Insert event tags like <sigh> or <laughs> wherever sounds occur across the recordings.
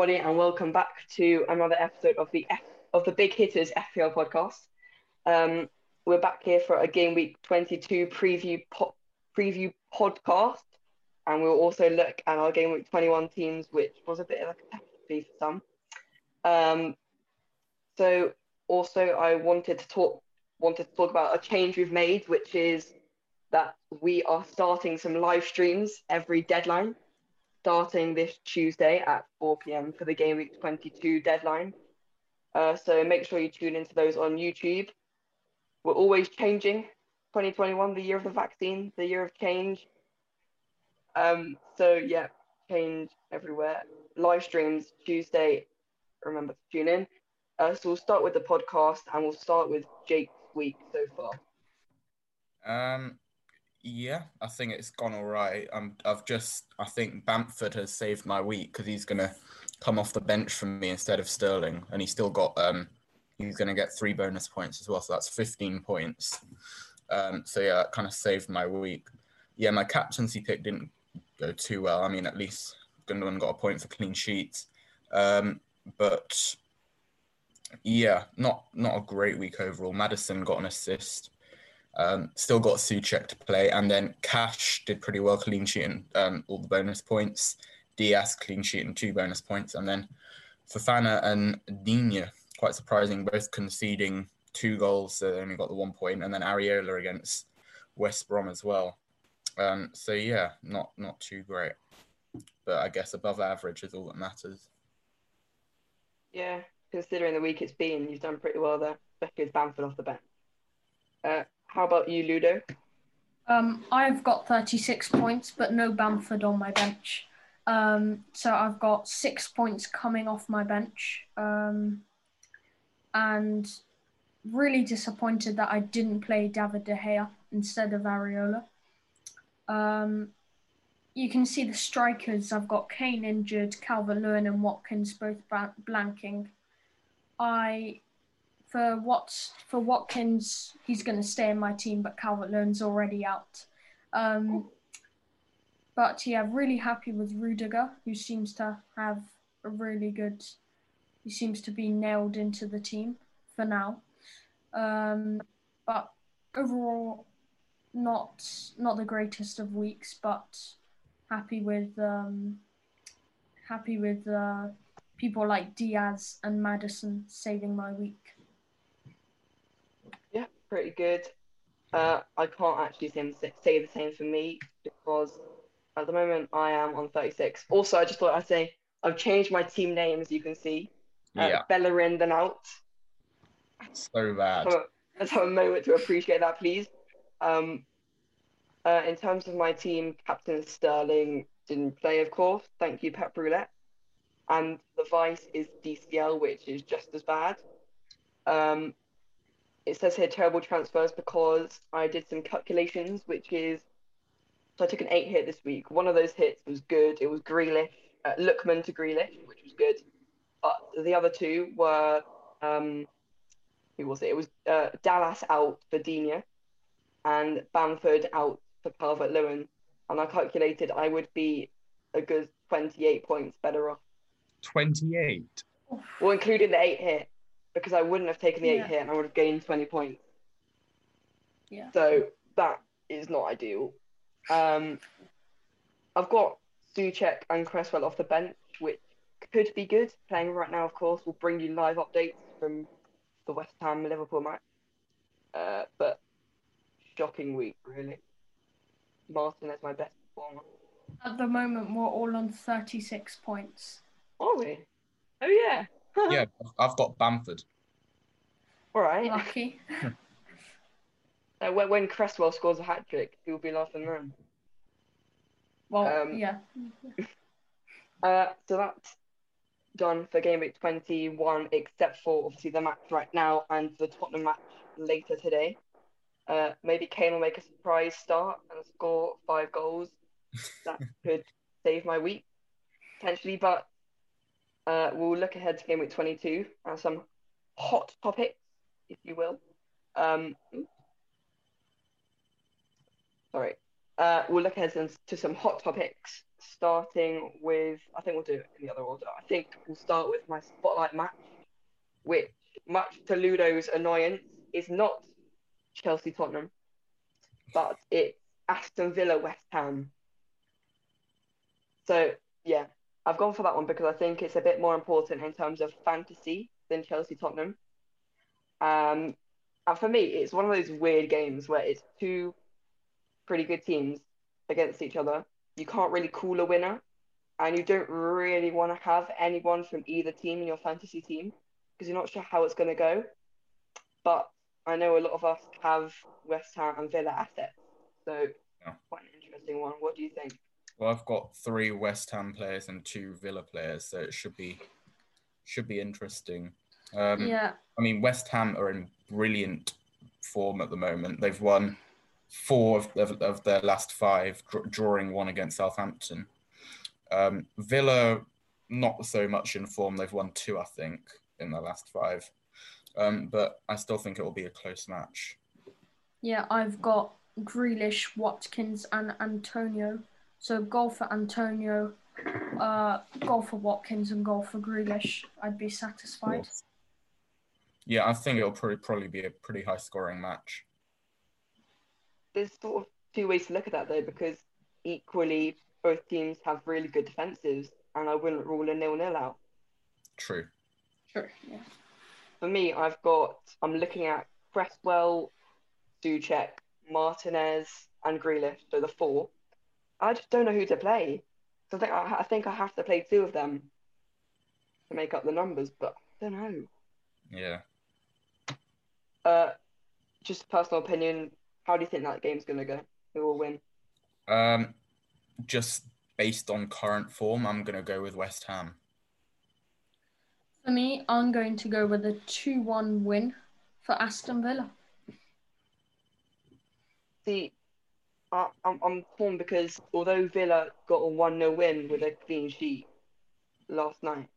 Everybody, and welcome back to another episode of the F- of the Big Hitters FPL podcast. Um, we're back here for a game week 22 preview po- preview podcast, and we'll also look at our game week 21 teams, which was a bit of a catastrophe for some. Um, so, also, I wanted to talk wanted to talk about a change we've made, which is that we are starting some live streams every deadline starting this Tuesday at 4 p.m. for the Game Week 22 deadline. Uh, so make sure you tune into those on YouTube. We're always changing. 2021, the year of the vaccine, the year of change. Um, so yeah, change everywhere. Live streams Tuesday. Remember to tune in. Uh, so we'll start with the podcast, and we'll start with Jake's week so far. Um, yeah, I think it's gone all right. I'm, I've just, I think Bamford has saved my week because he's gonna come off the bench from me instead of Sterling, and he's still got, um, he's gonna get three bonus points as well, so that's 15 points. Um, so yeah, that kind of saved my week. Yeah, my captaincy pick didn't go too well. I mean, at least Gundogan got a point for clean sheets, um, but yeah, not not a great week overall. Maddison got an assist. Um, still got Soucek to play, and then Cash did pretty well, clean sheet and um, all the bonus points. Dias clean sheet and two bonus points, and then Fofana and Digne, quite surprising, both conceding two goals, so they only got the one point, and then Areola against West Brom as well. Um, so yeah, not not too great, but I guess above average is all that matters. Yeah, considering the week it's been, you've done pretty well there, especially Bamford off the bench. Uh, how about you, Ludo? Um, I've got 36 points, but no Bamford on my bench. Um, so I've got six points coming off my bench. Um, and really disappointed that I didn't play David De Gea instead of Areola. Um, you can see the strikers. I've got Kane injured, Calvert Lewin and Watkins both blanking. I for what for Watkins, he's going to stay in my team, but Calvert Lewin's already out. Um, but yeah, really happy with Rudiger, who seems to have a really good. He seems to be nailed into the team for now. Um, but overall, not not the greatest of weeks, but happy with um, happy with uh, people like Dias and Maddison saving my week pretty good. Uh, I can't actually say, the same for me because at the moment I am on 36. Also, I just thought I'd say I've changed my team name, as you can see. Uh, yeah. Bellerin then out. So bad. Let's have a moment to appreciate that, please. Um, uh, in terms of my team, Captain Sterling didn't play, of course. Thank you, Pep Roulette. And the vice is DCL, which is just as bad. Um, it says here terrible transfers because I did some calculations, which is so I took an eight hit this week. One of those hits was good. It was Grealish, uh, Lookman to Grealish, which was good. But the other two were um, who was it? It was uh, Dallas out for Digne and Bamford out for Calvert Lewin. And I calculated I would be a good 28 points better off. 28? Well, including the eight hit because I wouldn't have taken the yeah. eight hit and I would have gained 20 points. Yeah. So that is not ideal. Um, I've got Soucek and Cresswell off the bench, which could be good. Playing right now, of course, will bring you live updates from the West Ham Liverpool match. Uh, but shocking week, really. Martin is my best performer. At the moment, we're all on 36 points. Are we? Oh, yeah. Yeah, <laughs> I've got Bamford. All right. Lucky. <laughs> uh, when, when Cresswell scores a hat trick, he will be laughing then. Well, um, yeah. <laughs> uh, so that's done for game week 21, except for obviously the match right now and the Tottenham match later today. Uh, maybe Kane will make a surprise start and score five goals. That could save my week potentially, but uh, we'll look ahead to game week 22 and some hot topics, if you will. Um, sorry. Uh, we'll look ahead to some hot topics starting with, I think we'll do it in the other order. I think we'll start with my spotlight match, which, much to Ludo's annoyance, is not Chelsea Tottenham, but it's Aston Villa West Ham. So, yeah, I've gone for that one because I think it's a bit more important in terms of fantasy than Chelsea Tottenham. Um, and for me, it's one of those weird games where it's two pretty good teams against each other. You can't really call a winner, and you don't really want to have anyone from either team in your fantasy team because you're not sure how it's going to go. But I know a lot of us have West Ham and Villa assets, so Yeah. quite an interesting one. What do you think? Well, I've got three West Ham players and two Villa players, so it should be should be interesting. Um, Yeah, I mean, West Ham are in brilliant form at the moment. They've won four of, of, of their last five, dr- drawing one against Southampton. Um, Villa, not so much in form. They've won two, I think, in their last five. Um, but I still think it will be a close match. yeah. I've got Grealish, Watkins, and Antonio. So goal for Antonio, uh, goal for Watkins, and goal for Grealish. I'd be satisfied. Yeah, I think it'll probably probably be a pretty high scoring match. There's sort of two ways to look at that though, because equally both teams have really good defenses, and I wouldn't rule a nil-nil out. True. Sure. Yeah. For me, I've got I'm looking at Cresswell, Soucek, Martinez, and Grealish, so the four. I just don't know who to play. So I think I, I think I have to play two of them to make up the numbers, but I don't know. Yeah. Uh, just personal opinion. How do you think that game's gonna go? Who will win? Um, just based on current form, I'm gonna go with West Ham. For me, I'm going to go with a 2 1 win for Aston Villa. See, I, I'm I'm torn because although Villa got a one 0 win with a clean sheet last night,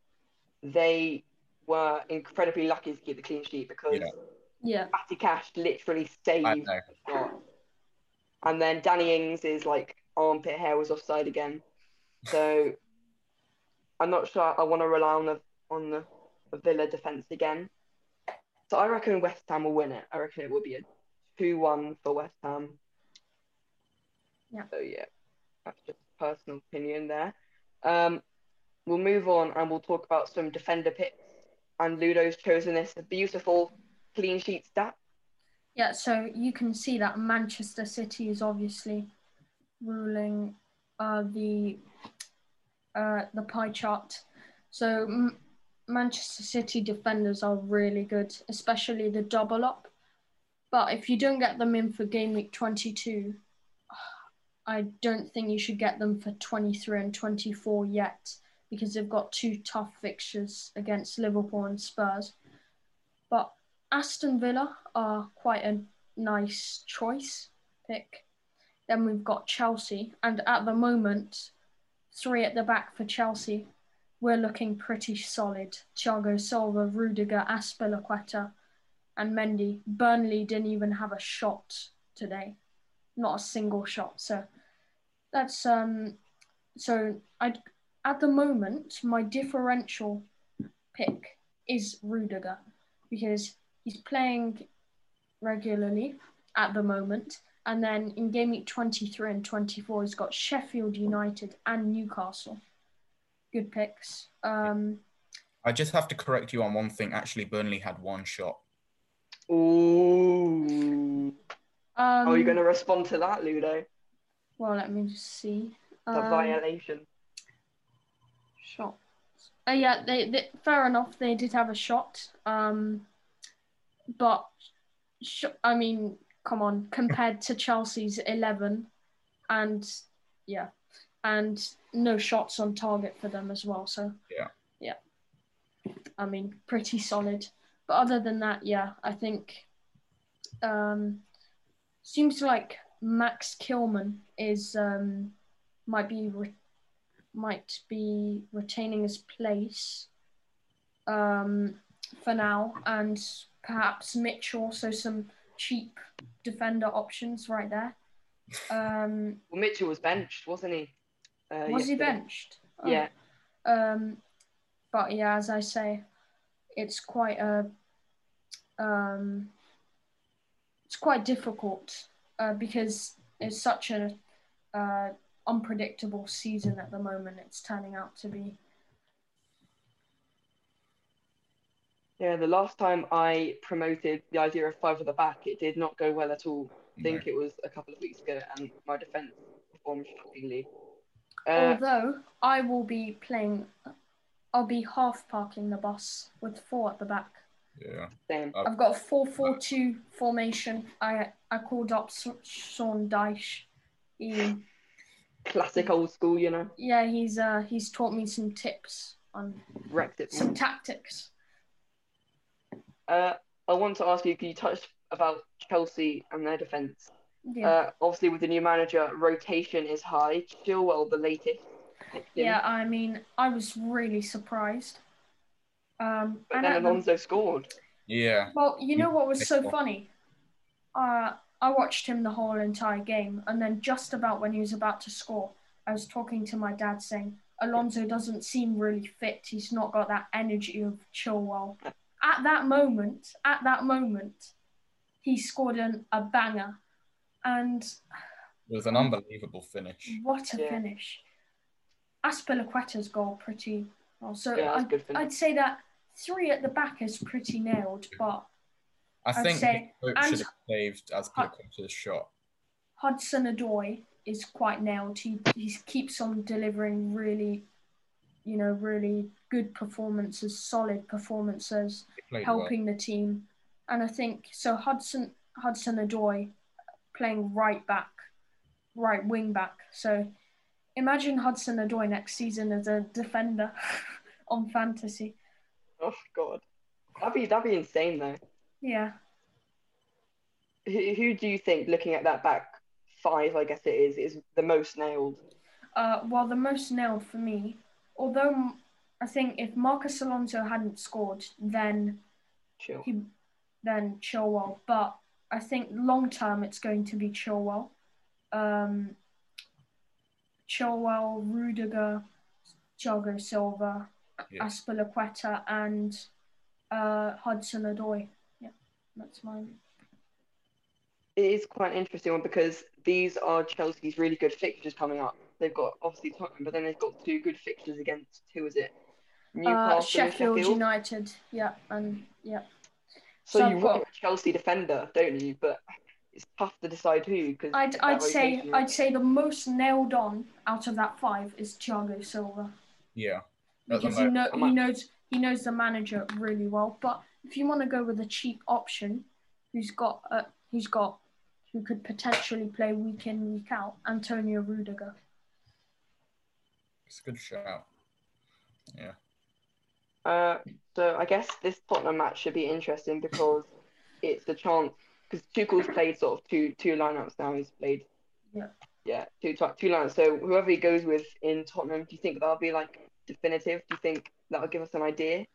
they were incredibly lucky to get the clean sheet because Yeah. Yeah. Matty Cash literally saved I the shot. And then Danny Ings is like armpit hair was offside again. So <laughs> I'm not sure I want to rely on the on the, the Villa defense again. So I reckon West Ham will win it. I reckon it will be a two one for West Ham. Yeah. So yeah, that's just personal opinion there. Um, we'll move on and we'll talk about some defender picks. And Ludo's chosen this beautiful clean sheet stat. Yeah, so you can see that Manchester City is obviously ruling uh, the uh, the pie chart. So M- Manchester City defenders are really good, especially the double up. But if you don't get them in for game week 22, I don't think you should get them for 23 and 24 yet because they've got two tough fixtures against Liverpool and Spurs. But Aston Villa are quite a nice choice pick. Then we've got Chelsea, and at the moment, three at the back for Chelsea. We're looking pretty solid. Thiago Silva, Rudiger, Azpilicueta, and Mendy. Burnley didn't even have a shot today, not a single shot. So that's um. So I, at the moment, my differential pick is Rudiger because he's playing regularly at the moment. And then in game week 23 and 24, he's got Sheffield United and Newcastle. Good picks. Um, I just have to correct you on one thing. Actually, Burnley had one shot. Ooh. Um, How are you going to respond to that, Ludo? Well, let me just see. The Um, violation. Shots. Uh, yeah, they, they fair enough. They did have a shot. Um, but sh- I mean, come on, compared to Chelsea's eleven, and yeah, and no shots on target for them as well. So Yeah. yeah. I mean, pretty solid. But other than that, yeah, I think um, seems like Max Kilman is um, might be re- might be retaining his place um, for now, and perhaps Mitch also some cheap defender options right there. Um, Well, Mitchell was benched, wasn't he? Uh, Was he benched? Oh. Yeah. Um, but yeah, as I say, it's quite a um, quite difficult uh, because it's such a uh, unpredictable season at the moment. It's turning out to be. Yeah, the last time I promoted the idea of five at the back, it did not go well at all. I think it was a couple of weeks ago, and my defence performed shockingly. Uh, Although I will be playing, I'll be half parking the bus with four at the back. Yeah. same. I've got a four-four-two formation. I I called up Sean Dyche. He Classic old school, you know. yeah he's uh he's taught me some tips on Wrecked some tactics. Uh, I want to ask you, can you touch about Chelsea and their defence? Yeah. Uh, obviously, with the new manager, rotation is high. Chilwell, the latest. victim, Yeah, I mean, I was really surprised. Um, But and then at the- Alonso scored. Yeah. well, you know what was so funny? Uh, I watched him the whole entire game, and then just about when he was about to score, I was talking to my dad saying, Alonso doesn't seem really fit. He's not got that energy of Chilwell. At that moment, at that moment, he scored an, a banger, and It was an unbelievable finish. what a Yeah. finish! Azpilicueta's goal pretty well. So Yeah, I'd, good. I'd say that three at the back is pretty nailed, but I I'd think say- and- should have saved Azpilicueta's shot. Hudson Odoi is quite nailed. He he keeps on delivering really, you know, really good performances, solid performances, He played well. helping the team. And I think so. Hudson Hudson Odoi playing right back, right wing back. So imagine Hudson Odoi next season as a defender <laughs> on fantasy. Oh God, that'd be that'd be insane though. Yeah. Who, who do you think, looking at that back five, I guess it is, is the most nailed? Uh, well, the most nailed for me, although I think if Marcos Alonso hadn't scored, then Chill. he, then Chilwell. But I think long term it's going to be Chilwell. Um, Chilwell, Rudiger, Thiago Silva, Yeah. Azpilicueta, and uh, Hudson Odoi. Yeah, that's mine. It is quite an interesting one because these are Chelsea's really good fixtures coming up. They've got obviously Tottenham, but then they've got two good fixtures against who is it? Newcastle Uh, Sheffield, Sheffield. United. Yeah, and yeah. So, So you I've want got- a Chelsea defender, don't you? But it's tough to decide who because I'd I'd say I'd say the most nailed on out of that five is Thiago Silva Yeah. At the because he moment, know he knows he knows the manager really well. But if you want to go with a cheap option, who's got uh, who's got who could potentially play week in week out, Antonio Rudiger. it's a good shout. Yeah. Uh, so I guess this Tottenham match should be interesting because <laughs> it's the chance because Tuchel's played sort of two two lineups now. He's played Yeah. yeah two two lineups. So whoever he goes with in Tottenham, do you think that'll be like definitive? Do you think that'll give us an idea?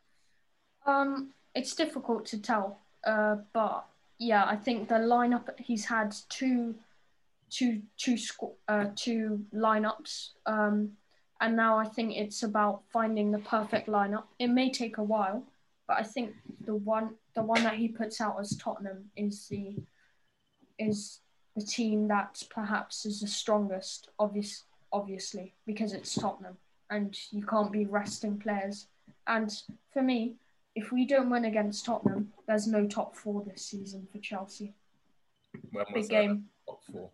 Um, it's difficult to tell, uh, but yeah, I think the lineup he's had two, two, two, squ- uh, two lineups, um, and now I think it's about finding the perfect lineup. It may take a while, but I think the one, the one that he puts out as Tottenham is the, is the team that perhaps is the strongest, obvious, obviously, because it's Tottenham, and you can't be resting players. And for me, if we don't win against Tottenham, there's no top four this season for Chelsea. When Big was that? game. Top four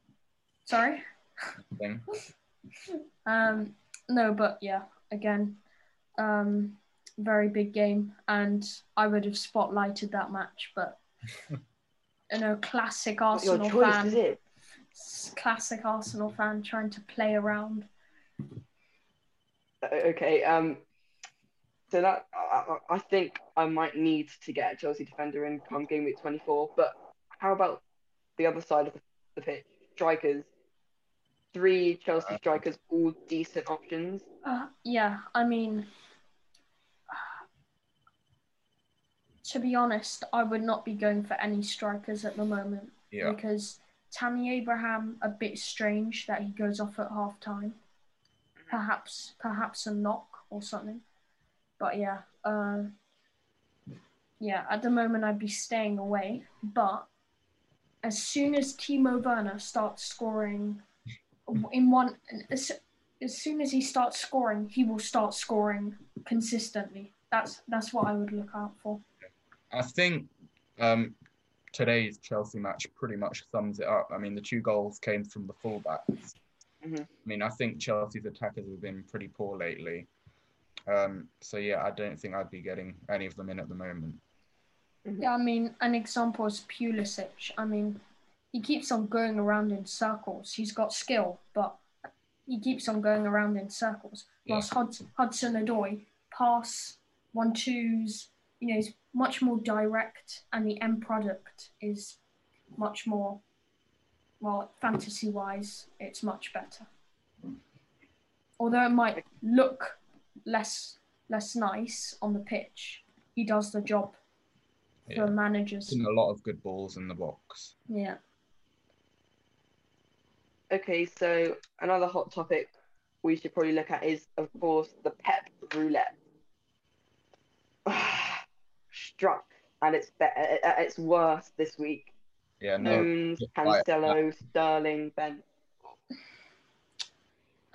Sorry. <laughs> Um, no, but yeah, again, um, very big game, and I would have spotlighted that match, but <laughs> you know, classic Not your Arsenal choice, fan, is it? classic Arsenal fan trying to play around. Uh, Okay. Um. So that I, I I think I might need to get a Chelsea defender in come game week 24. But how about the other side of the, the pitch? Strikers. Three Chelsea Uh, strikers, all decent options. Uh, yeah, I mean, to be honest, I would not be going for any strikers at the moment. Yeah. because Tammy Abraham a bit strange that he goes off at half time. Perhaps perhaps a knock or something. But yeah, uh, yeah. At the moment, I'd be staying away. But as soon as Timo Werner starts scoring in one, as, as soon as he starts scoring, he will start scoring consistently. That's that's what I would look out for. I think um, today's Chelsea match pretty much sums it up. I mean, the two goals came from the fullbacks. Mhm. I mean, I think Chelsea's attackers have been pretty poor lately. Um, so yeah, I don't think I'd be getting any of them in at the moment. Yeah, I mean, an example is Pulisic. I mean, he keeps on going around in circles. He's got skill, but he keeps on going around in circles. Whilst Hud- Hudson Odoi pass one twos, you know, he's much more direct, and the end product is much more, well, fantasy wise, it's much better. Although it might look less less nice on the pitch, he does the job Yeah. for managers. Seen a lot of good balls in the box. Yeah. Okay, so another hot topic we should probably look at is, of course, the Pep roulette. <sighs> Struck and its be- at at its worst this week. Yeah, no, Stones, just like Cancelo, Sterling, Ben.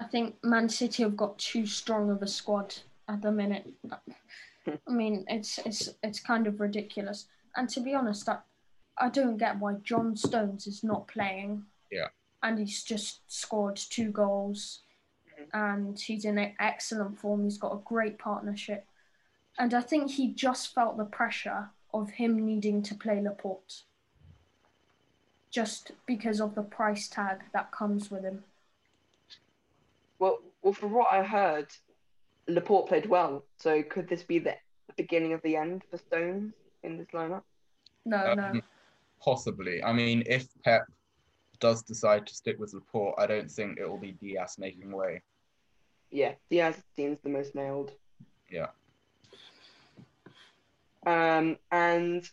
I think Man City have got too strong of a squad at the minute. I mean, it's it's it's kind of ridiculous. And to be honest, I, I don't get why John Stones is not playing. Yeah. And he's just scored two goals, and he's in excellent form. He's got a great partnership, and I think he just felt the pressure of him needing to play Laporte. Just because of the price tag that comes with him. Well, well, from what I heard, Laporte played well. So could this be the beginning of the end for Stones in this lineup? No, no. Um, Possibly. I mean, if Pep does decide to stick with Laporte, I don't think it will be Dias making way. Yeah, Dias seems the most nailed. Yeah. Um, and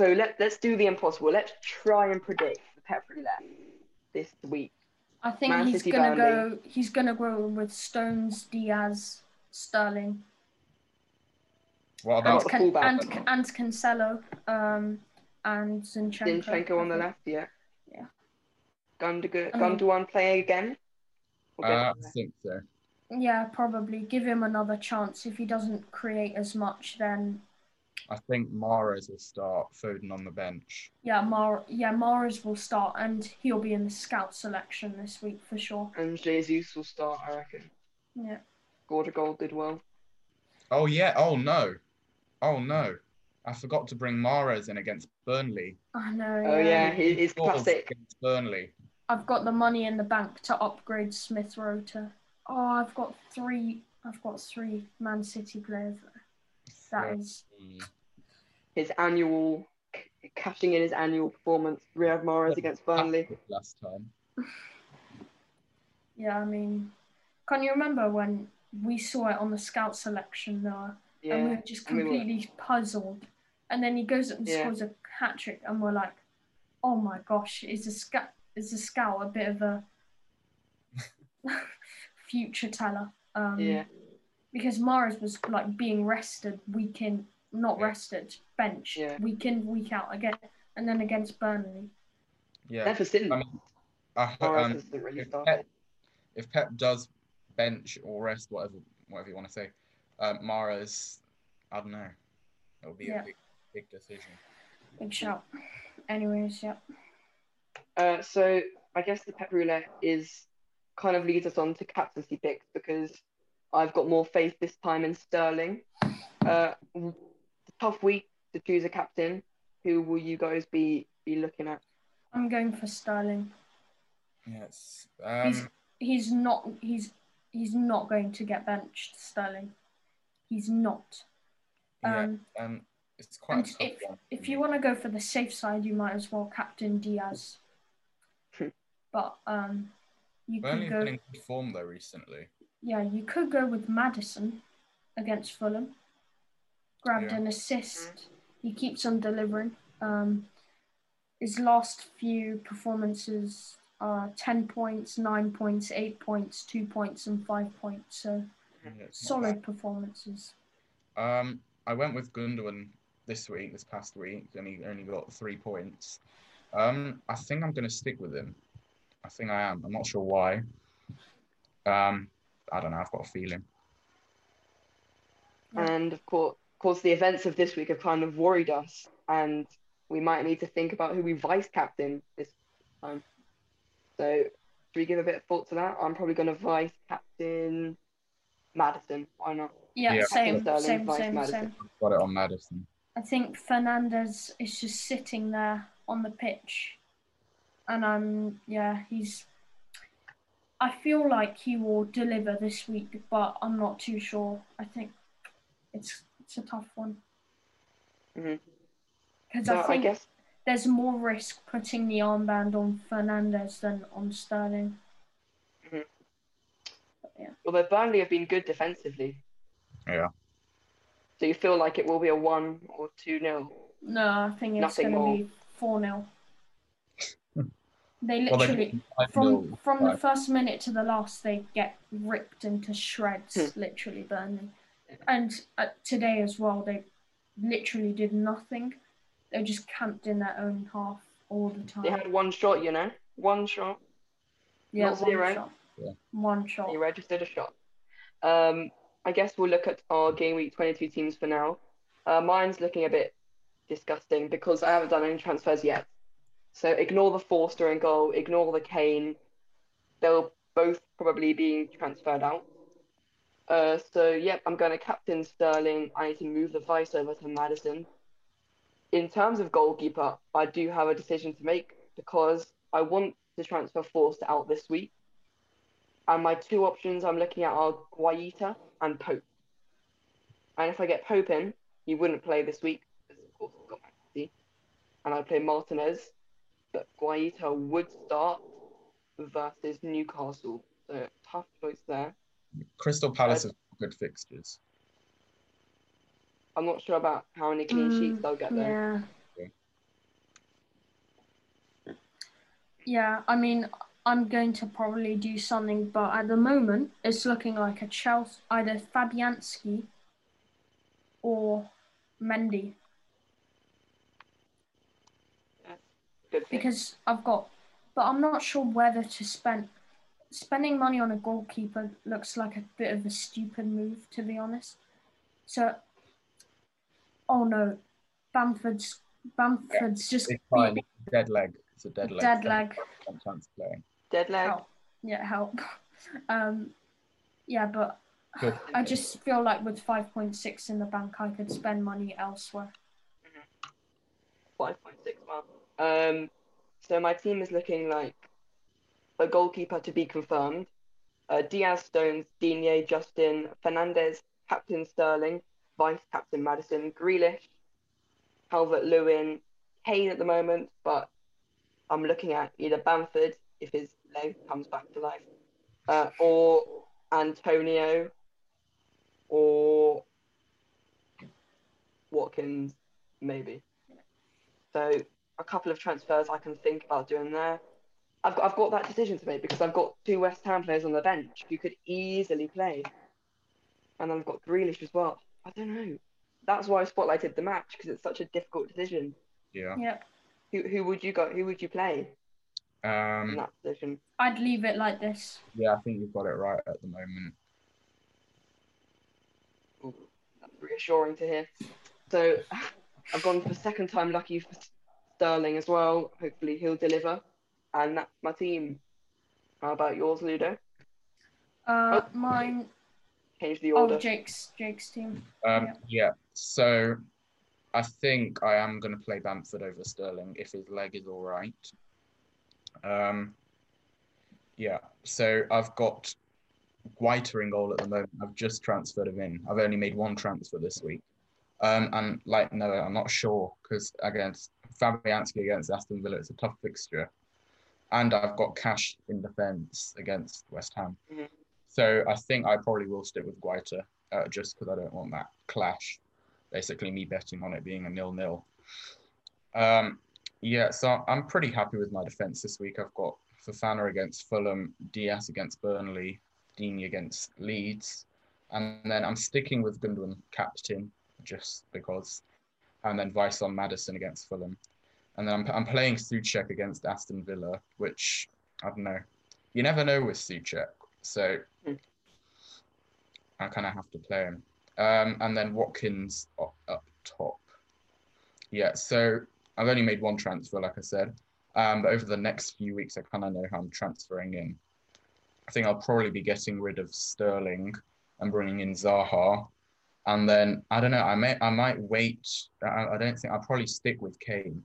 so let let's do the impossible. Let's try and predict the Pep roulette this week. I think Man he's City, gonna Burnley. go. He's gonna go with Stones, Dias, Sterling, What about about the Can- fullback? and and Cancelo, um, and Zinchenko. Zinchenko on the left, yeah. Yeah. Gundogan, I mean- Gundogan playing again. Or Uh, getting I think so. Yeah, probably give him another chance. If he doesn't create as much, then I think Mahrez will start Foden on the bench. yeah, Mar yeah Mahrez will start, and he'll be in the scout selection this week for sure. and Jesus will start, I reckon. Yeah. Scored a goal, did well. Oh yeah. Oh no. Oh no. I forgot to bring Mahrez in against Burnley. I know. Oh yeah, he, he's classic. against Burnley. I've got the money in the bank to upgrade Smith Rowe to. Oh, I've got three. I've got three Man City players. That is. Mm. His annual c- cashing in his annual performance. Riyad Mahrez against Burnley. Last time. <laughs> Yeah, I mean, can you remember when we saw it on the scout selection though, and we Yeah. were just and we were- completely puzzled, and then he goes up and Yeah. scores a hat trick, and we're like, oh my gosh, is the scout is the scout a bit of a <laughs> future teller? Um, Yeah. because Mahrez was like being rested week in, not Yeah. rested, bench Yeah. week in, week out again, and then against Burnley. Yeah. Never seen I mean, I, um, really if. Pep, if Pep does bench or rest, whatever, whatever you want to say, um, Mahrez, I don't know. It'll be Yeah. a big, big decision. Big shout. Anyways, yeah. Uh, so I guess the Pep roulette is kind of leads us on to captaincy picks because I've got more faith this time in Sterling. Uh, w- tough week to choose a captain. Who will you guys be be looking at? I'm going for Sterling. Yes. Um, He's he's not he's he's not going to get benched, Sterling. He's not. yeah. Um, Um, it's quite and a tough if one. if you want to go for the safe side, you might as well captain Dias. Hmm. but um, you Burnley could have go. been in good form though recently. Yeah, you could go with Maddison against Fulham. Grabbed Yeah. an assist. He keeps on delivering. Um, his last few performances are 10 points, 9 points, 8 points, 2 points, and 5 points. So Yeah, solid performances. Um, I went with Gundogan this week, this past week, and he only got three points. Um, I think I'm going to stick with him. I think I am. I'm not sure why. Um, I don't know. I've got a feeling. And of course, of course, the events of this week have kind of worried us, and we might need to think about who we vice captain this time. So, should we give a bit of thought to that? I'm probably going to vice captain Maddison. Why not? Yeah, Yeah. same, Sterling, same, Vice same, Maddison. same. Got it on Maddison. I think Fernandes is just sitting there on the pitch, and I'm yeah, he's. I feel like he will deliver this week, but I'm not too sure. I think it's it's a tough one Mhm. because So I I think guess there's more risk putting the armband on Fernandes than on Sterling. Mhm. But yeah, although Burnley have been good defensively, Yeah. so you feel like it will be a one or two nil. no, I think it's Nothing going to be four 0 <laughs> They Well, they- literally. From feel from the first minute to the last, they get ripped into shreds, Hmm. literally Burnley. And uh, today as well, they literally did nothing. They just camped in their own half all the time. They had one shot, you know, one shot. yeah, not one zero. shot. Yeah. One shot. He registered a shot. Um, I guess we'll look at our game week 22 teams for now. Uh, mine's looking a bit disgusting because I haven't done any transfers yet. So ignore the Forster and goal, ignore the Kane. They'll both probably be transferred out. Uh, so yep, I'm going to captain Sterling. I need to move the vice over to Maddison. In terms of goalkeeper, I do have a decision to make because I want to transfer Forster out this week. And my two options I'm looking at are Guaita and Pope. And if I get Pope in, he wouldn't play this week because of course I've got City. And I'd play Martinez. But Guaita would start versus Newcastle. So tough choice there. Crystal Palace have good fixtures. I'm not sure about how many clean sheets Mm, they'll get there. Yeah. Yeah. Yeah, I mean, I'm going to probably do something, but at the moment, it's looking like a Chelsea, either Fabianski or Mendy. Good because I've got, but I'm not sure whether to spend. Spending money on a goalkeeper looks like a bit of a stupid move, to be honest. So, oh no, Bamford's Bamford's just It's fine. beat dead leg. It's a dead leg. dead leg. One chance to play. Dead leg. Help. Yeah, help. <laughs> Um, yeah, but Good. I just feel like with 5.6 in the bank, I could spend money elsewhere. 5.6 well. Um, so my team is looking like goalkeeper to be confirmed. Uh, Dias, Stones, Digne, Justin, Fernandes, Captain Sterling, Vice Captain Maddison, Grealish, Calvert Lewin, Kane at the moment, but I'm looking at either Bamford if his leg comes back to life, uh, or Antonio, or Watkins, maybe. So a couple of transfers I can think about doing there. I've got, I've got that decision to make because I've got two West Ham players on the bench who could easily play, and I've got Grealish as well. I don't know. That's why I spotlighted the match because it's such a difficult decision. Yeah. Yep. Who who would you go? Who would you play in Um. that position? I'd leave it like this. Yeah, I think you've got it right at the moment. Ooh, that's reassuring to hear. So <sighs> I've gone for second time lucky for Sterling as well. Hopefully he'll deliver, and that's my team. How about yours, Ludo? Uh, Oh. mine. Change the order. Oh, Jake's Jake's team. Um, Yeah. yeah. So I think I am going to play Bamford over Sterling if his leg is all right. Um, yeah. So I've got Guaita in goal at the moment. I've just transferred him in. I've only made one transfer this week. Um, and like no, I'm not sure because against Fabianski against Aston Villa, it's a tough fixture. And I've got cash in defence against West Ham. Mhm. So I think I probably will stick with Guaita uh, just because I don't want that clash. Basically, me betting on it being a nil-nil. Um, yeah, so I'm pretty happy with my defense this week. I've got Fofana against Fulham, Dias against Burnley, Digne against Leeds, and then I'm sticking with Gundogan captain just because, and then Vice on Maddison against Fulham, and then I'm, I'm playing Souček against Aston Villa, which I don't know. You never know with Souček, so Hmm. I kind of have to play him. Um, and then Watkins up, up top. Yeah, so I've only made one transfer, like I said. Um, but over the next few weeks, I kind of know how I'm transferring in. I think I'll probably be getting rid of Sterling and bringing in Zaha. And then I don't know. I may I might wait. I, I don't think I'll probably stick with Kane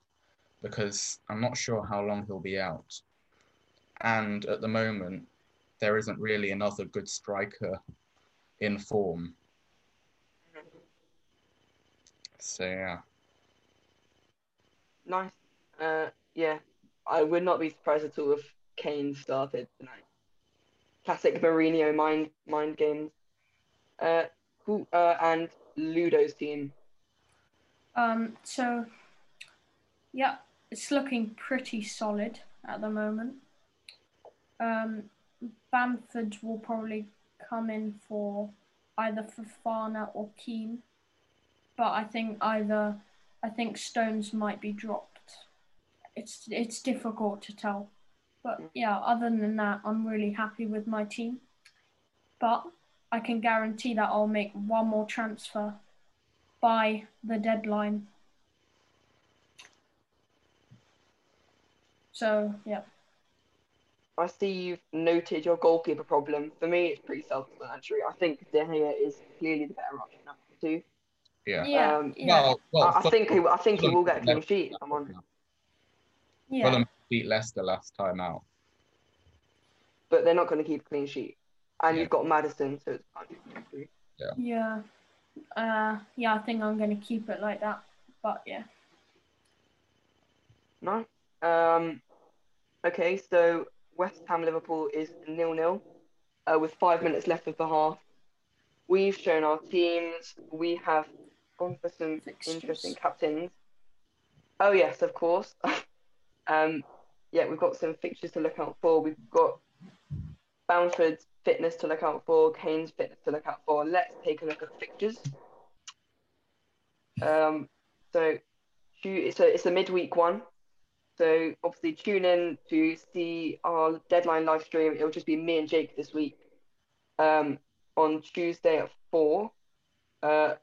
because I'm not sure how long he'll be out. And at the moment, there isn't really another good striker in form. So yeah. Nice. Uh, yeah, I would not be surprised at all if Kane started tonight. Classic Mourinho mind mind games. Uh, who uh, and Ludo's team. Um, so, yeah, it's looking pretty solid at the moment. Um, Bamford will probably come in for either Fofana or Keane, but I think either I think Stones might be dropped. It's it's difficult to tell, but yeah. Other than that, I'm really happy with my team. But I can guarantee that I'll make one more transfer by the deadline. So yeah, I see you've noted your goalkeeper problem. For me, it's pretty self-explanatory. I think De Gea is clearly the better option out two. Yeah. yeah, Um, yeah, Well, well, I, I think he, I think he will get a clean never- sheet. if I'm on, yeah. Fulham beat Leicester last time out. but they're not going to keep a clean sheet. And Yeah. you've got Maddison, so it's Yeah. Uh, yeah, I think I'm going to keep it like that. But yeah. No. Um, okay, so West Ham Liverpool is nil nil, uh, with five minutes left of the half. We've shown our teams. We have gone for some Fixtures. interesting captains. Oh yes, of course. <laughs> um, yeah, we've got some fixtures to look out for. We've got Bamford's fitness to look out for, Kane's fitness to look out for. Let's take a look at fixtures. Um, so a it's a midweek one. So obviously tune in to see our deadline live stream. It'll just be me and Jake this week. Um, on Tuesday at four. Uh,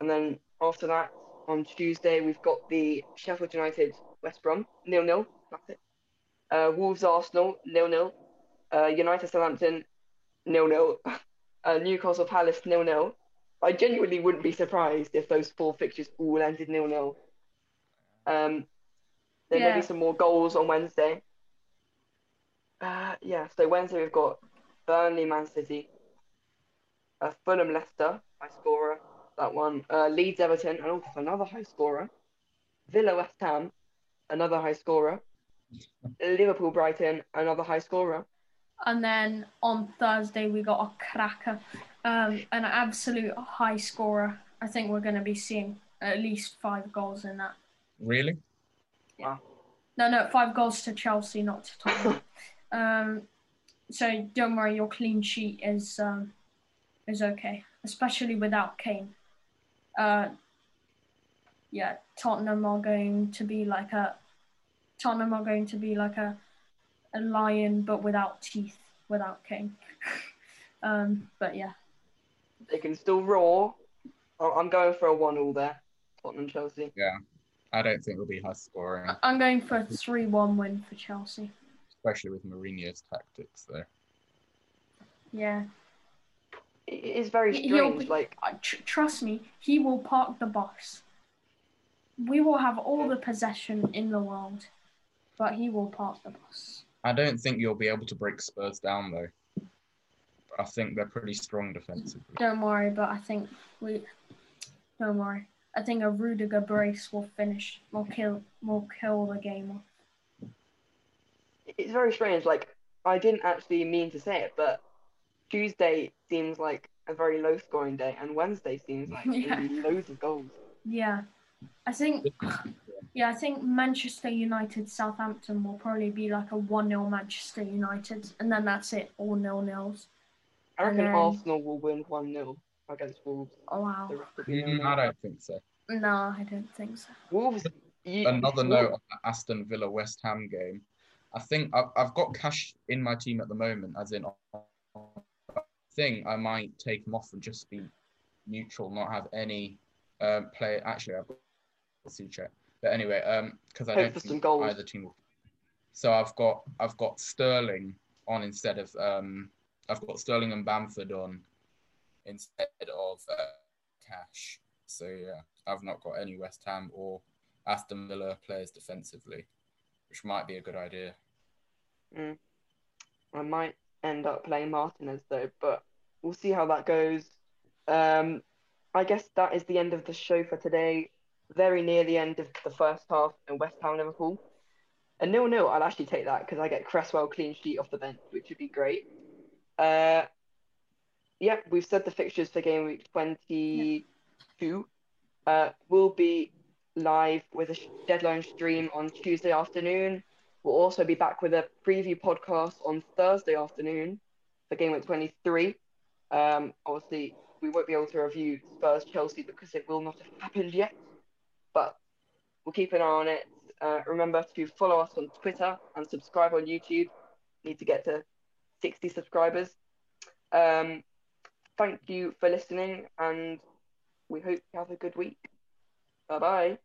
and then after that, on Tuesday we've got the Sheffield United West Brom nil nil. That's it. Uh, Wolves Arsenal nil nil. Uh, United Southampton nil nil. <laughs> Uh, Newcastle Palace nil nil. I genuinely wouldn't be surprised if those four fixtures all ended nil nil. Um, then Yeah. maybe some more goals on Wednesday. Uh, yeah, so Wednesday we've got Burnley, Man City, uh, Fulham, Leicester, high scorer, that one. Uh, Leeds, Everton, and also another high scorer. Villa, West Ham, another high scorer. Liverpool, Brighton, another high scorer. And then on Thursday we got a cracker, um, an absolute high scorer. I think we're going to be seeing at least five goals in that. Really? No, no, five goals to Chelsea, not to Tottenham. <laughs> um, so don't worry, your clean sheet is um, is okay, especially without Kane. Uh, yeah, Tottenham are going to be like a Tottenham are going to be like a a lion, but without teeth, without Kane. <laughs> um, but yeah, They can still roar. I'm going for a one all there. Tottenham, Chelsea. Yeah. I don't think it'll be high scoring, I- I'm going for a three-one win for Chelsea. especially with Mourinho's tactics, though. Yeah. It is very He- he'll strange. be- Like, I tr- trust me, he will park the bus. We will have all the possession in the world, but he will park the bus. I don't think you'll be able to break Spurs down, though. I think they're pretty strong defensively. Don't worry, but I think we. Don't worry. I think a Rudiger brace will finish. Will kill. Will kill the game off. it's very strange. Like, I didn't actually mean to say it, but Tuesday seems like a very low scoring day, and Wednesday seems like <laughs> Yeah. loads of goals. Yeah, I think Yeah, I think Manchester United Southampton will probably be like a 1 0 Manchester United, and then that's it, all nil nils. I reckon then- Arsenal will win 1 0 against Wolves. Oh, wow. The rest will be Mm, I don't think so. No, I don't think so. Wolves. You, Another Wolves- note on the Aston Villa West Ham game. I think I've, I've got Cash in my team at the moment, as in, I think I might take him off and just be neutral, not have any um, play. Actually, I've got to see check. But anyway, um, because I Hope don't for think goals. either team. Will. So I've got I've got Sterling on instead of um I've got Sterling and Bamford on instead of uh, Cash. So yeah, I've not got any West Ham or Aston Villa players defensively, which might be a good idea. I might end up playing Martinez though, but we'll see how that goes. Um, I guess that is the end of the show for today. Very near the end of the first half in West Ham Liverpool. A nil nil, I'll actually take that because I get Cresswell clean sheet off the bench, which would be great. Uh, yeah, we've said the fixtures for game week 22 uh, will be live with a deadline stream on Tuesday afternoon. We'll also be back with a preview podcast on Thursday afternoon for game week 23. Um, obviously, we won't be able to review Spurs Chelsea because it will not have happened yet, but we'll keep an eye on it. Uh, remember to follow us on Twitter and subscribe on YouTube. Need to get to 60 subscribers. Um, thank you for listening, and we hope you have a good week. Bye bye.